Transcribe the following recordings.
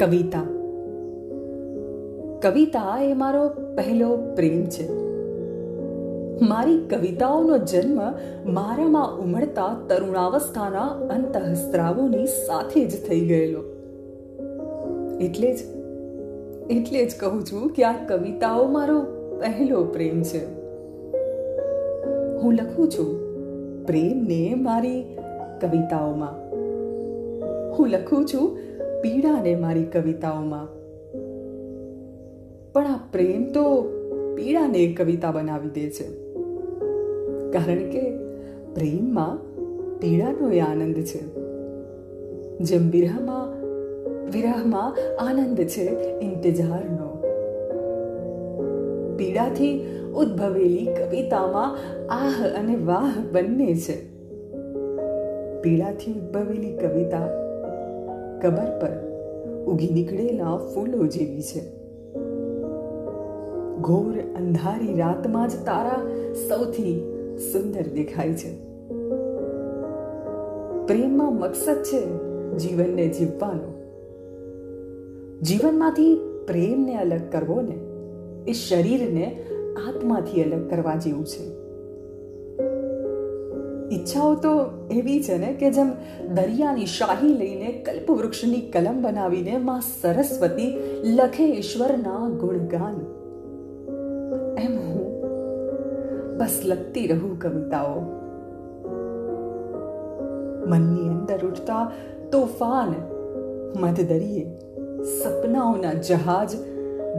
કવિતા. કવિતા એ મારો પહેલો પ્રેમ છે. મારી કવિતાઓનો જન્મ મારામાં ઉમળતા તરુણાવસ્થાના અંતઃસ્ત્રાવોની સાથે જ થઈ ગયેલો. એટલે જ એટલે જ કહું છું કે આ કવિતાઓ મારો પહેલો પ્રેમ છે. હું લખું છું પ્રેમને મારી કવિતાઓમાં. હું લખું છું પીડાને મારી કવિતાઓમાં. પણ આ પ્રેમ તો પીડાને કવિતા બનાવી દે છે. કારણ કે પ્રેમમાં પીડાનો એ આનંદ છે. જેમ વિરહમાં વિરહમાં આનંદ છે, ઇંતજારનો. પીડાથી ઉદ્ભવેલી કવિતામાં આહ અને વાહ બંને છે. પીડાથી ઉદ્ભવેલી કવિતા કબર પર ઉગી નીકળેલા ફૂલો જેવી છે. ઘોર અંધારી રાતમાં જ તારા સૌથી સુંદર દેખાય છે. પ્રેમમાં મકસદ છે જીવનને જીવવાનો. જીવનમાંથી પ્રેમને અલગ કરવો ને, એ શરીરને આત્માથી અલગ કરવા જેવું છે. ઈચ્છાઓ તો એવી છે ને કે જેમ દરિયાની શાહી લઈને કલ્પવૃક્ષની કલમ બનાવીને માં સરસ્વતી લખે ઈશ્વરના ગુણગાન. એમ હું બસ લખતી રહું કવિતાઓ. મનની અંદર ઉઠતા તોફાન, મધદરિયે સપનાઓના જહાજ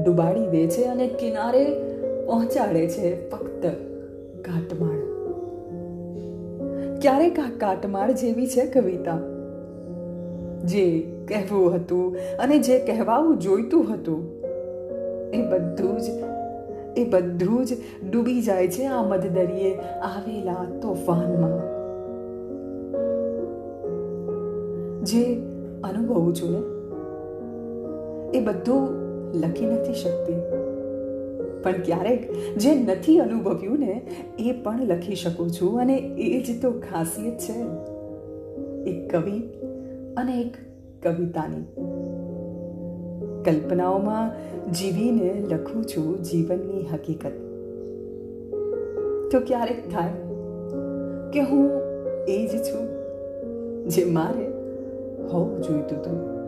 ડુબાડી દે છે અને કિનારે પહોંચાડે છે ફક્ત કાટમાળ ક્યારેક આ કાટમાળ જેવી છે કવિતા. જે કહેવું હતું અને જે કહેવાવું જોઈતું હતું, એ બધું જ, એ બધું જ ડૂબી જાય છે આ મધદરિયે આવેલા તોફાનમાં. જે અનુભવું છું ને, એ બધું લખી નથી શકતી. પણ ક્યારેક જે નથી અનુભવ્યું ને, એ પણ લખી શકું છું અને એ જ તો ખાસિયત છે. એક કવિ અને એક કવિતાની. કલ્પનાઓમાં જીવીને લખું છું જીવનની હકીકત. તો ક્યારેક થાય કે હું એ જ છું જે મારે હોવું જોઈતું હતું.